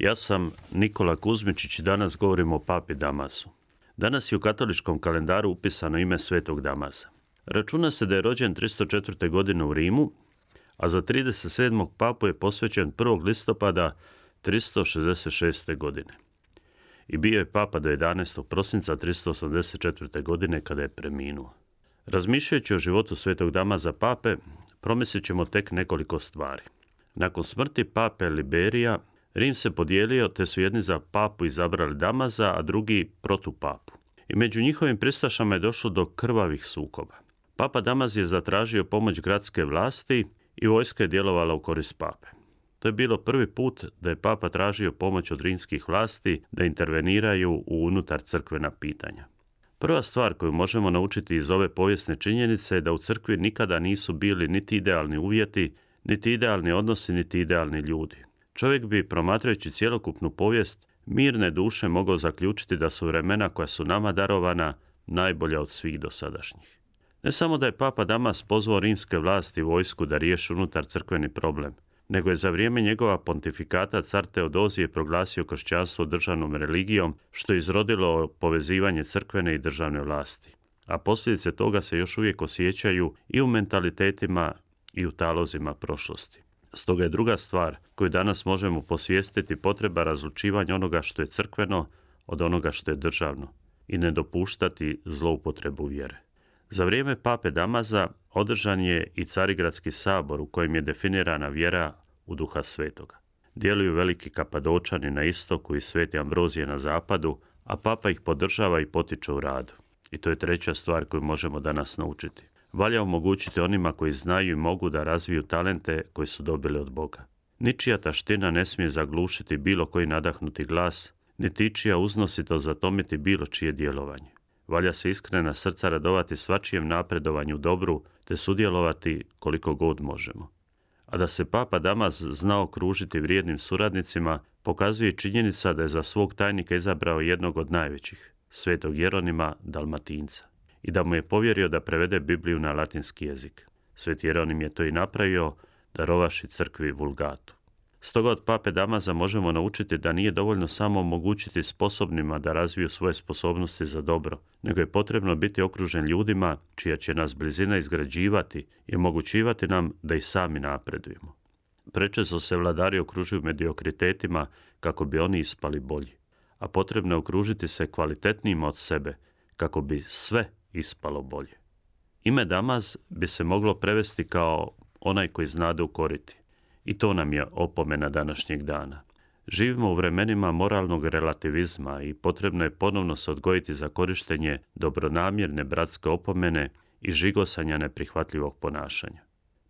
Ja sam Nikola Kuzmičić i danas govorimo o papi Damasu. Danas je u katoličkom kalendaru upisano ime svetog Damasa. Računa se da je rođen 304. godine u Rimu, a za 37. papu je posvećen 1. listopada 366. godine. I bio je papa do 11. prosinca 384. godine kada je preminuo. Razmišljajući o životu svetog Damaza pape, promislit ćemo tek nekoliko stvari. Nakon smrti pape Liberija, Rim se podijelio te su jedni za papu izabrali Damaza, a drugi protupapu. I među njihovim pristašama je došlo do krvavih sukoba. Papa Damaz je zatražio pomoć gradske vlasti i vojska je djelovala u korist pape. To je bilo prvi put da je papa tražio pomoć od rimskih vlasti da interveniraju u unutar crkvena pitanja. Prva stvar koju možemo naučiti iz ove povijesne činjenice je da u crkvi nikada nisu bili niti idealni uvjeti, niti idealni odnosi, niti idealni ljudi. Čovjek bi, promatrajući cjelokupnu povijest, mirne duše mogao zaključiti da su vremena koja su nama darovana najbolja od svih dosadašnjih. Ne samo da je Papa Damas pozvao rimske vlasti vojsku da riješi unutar crkveni problem, nego je za vrijeme njegova pontifikata car Teodozije proglasio kršćanstvo državnom religijom, što je izrodilo povezivanje crkvene i državne vlasti. A posljedice toga se još uvijek osjećaju i u mentalitetima i u talozima prošlosti. Stoga je druga stvar koju danas možemo posvijestiti potreba razlučivanja onoga što je crkveno od onoga što je državno i ne dopuštati zloupotrebu vjere. Za vrijeme pape Damaza održan je i Carigradski sabor u kojem je definirana vjera u duha svetoga. Djeluju veliki kapadočani na istoku i sveti Ambrozije na zapadu, a papa ih podržava i potiče u radu. I to je treća stvar koju možemo danas naučiti valja omogućiti onima koji znaju i mogu da razviju talente koji su dobili od Boga. Ničija taština ne smije zaglušiti bilo koji nadahnuti glas, niti čija uznosito zatomiti bilo čije djelovanje. Valja se iskrena srca radovati svačijem napredovanju dobru, te sudjelovati koliko god možemo. A da se Papa Damas znao kružiti vrijednim suradnicima, pokazuje činjenica da je za svog tajnika izabrao jednog od najvećih, svetog Jeronima Dalmatinca i da mu je povjerio da prevede Bibliju na latinski jezik. Svet Jeronim je to i napravio, darovaši crkvi vulgatu. Stoga od pape Damaza možemo naučiti da nije dovoljno samo omogućiti sposobnima da razviju svoje sposobnosti za dobro, nego je potrebno biti okružen ljudima čija će nas blizina izgrađivati i omogućivati nam da i sami napredujemo. Prečesto se vladari okružuju mediokritetima kako bi oni ispali bolji, a potrebno je okružiti se kvalitetnijim od sebe kako bi sve ispalo bolje. Ime Damaz bi se moglo prevesti kao onaj koji znade ukoriti. I to nam je opomena današnjeg dana. Živimo u vremenima moralnog relativizma i potrebno je ponovno se odgojiti za korištenje dobronamjerne bratske opomene i žigosanja neprihvatljivog ponašanja.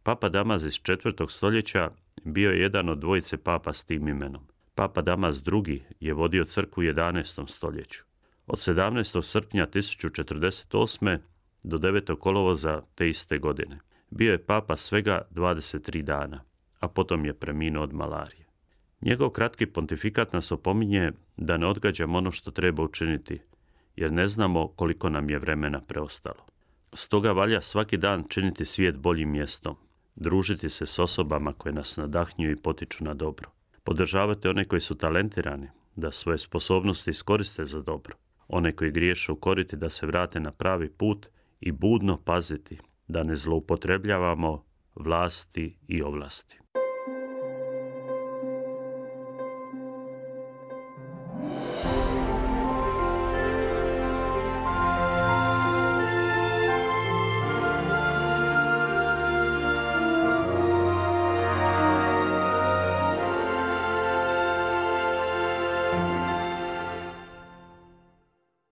Papa Damaz iz četvrtog stoljeća bio je jedan od dvojice papa s tim imenom. Papa Damaz II je vodio crkvu u 11. stoljeću. Od 17. srpnja 1048. do 9. kolovoza te iste godine. Bio je papa svega 23 dana, a potom je preminuo od malarije. Njegov kratki pontifikat nas opominje da ne odgađamo ono što treba učiniti, jer ne znamo koliko nam je vremena preostalo. Stoga valja svaki dan činiti svijet boljim mjestom, družiti se s osobama koje nas nadahnjuju i potiču na dobro. Podržavati one koji su talentirani, da svoje sposobnosti iskoriste za dobro one koji griješe ukoriti da se vrate na pravi put i budno paziti da ne zloupotrebljavamo vlasti i ovlasti.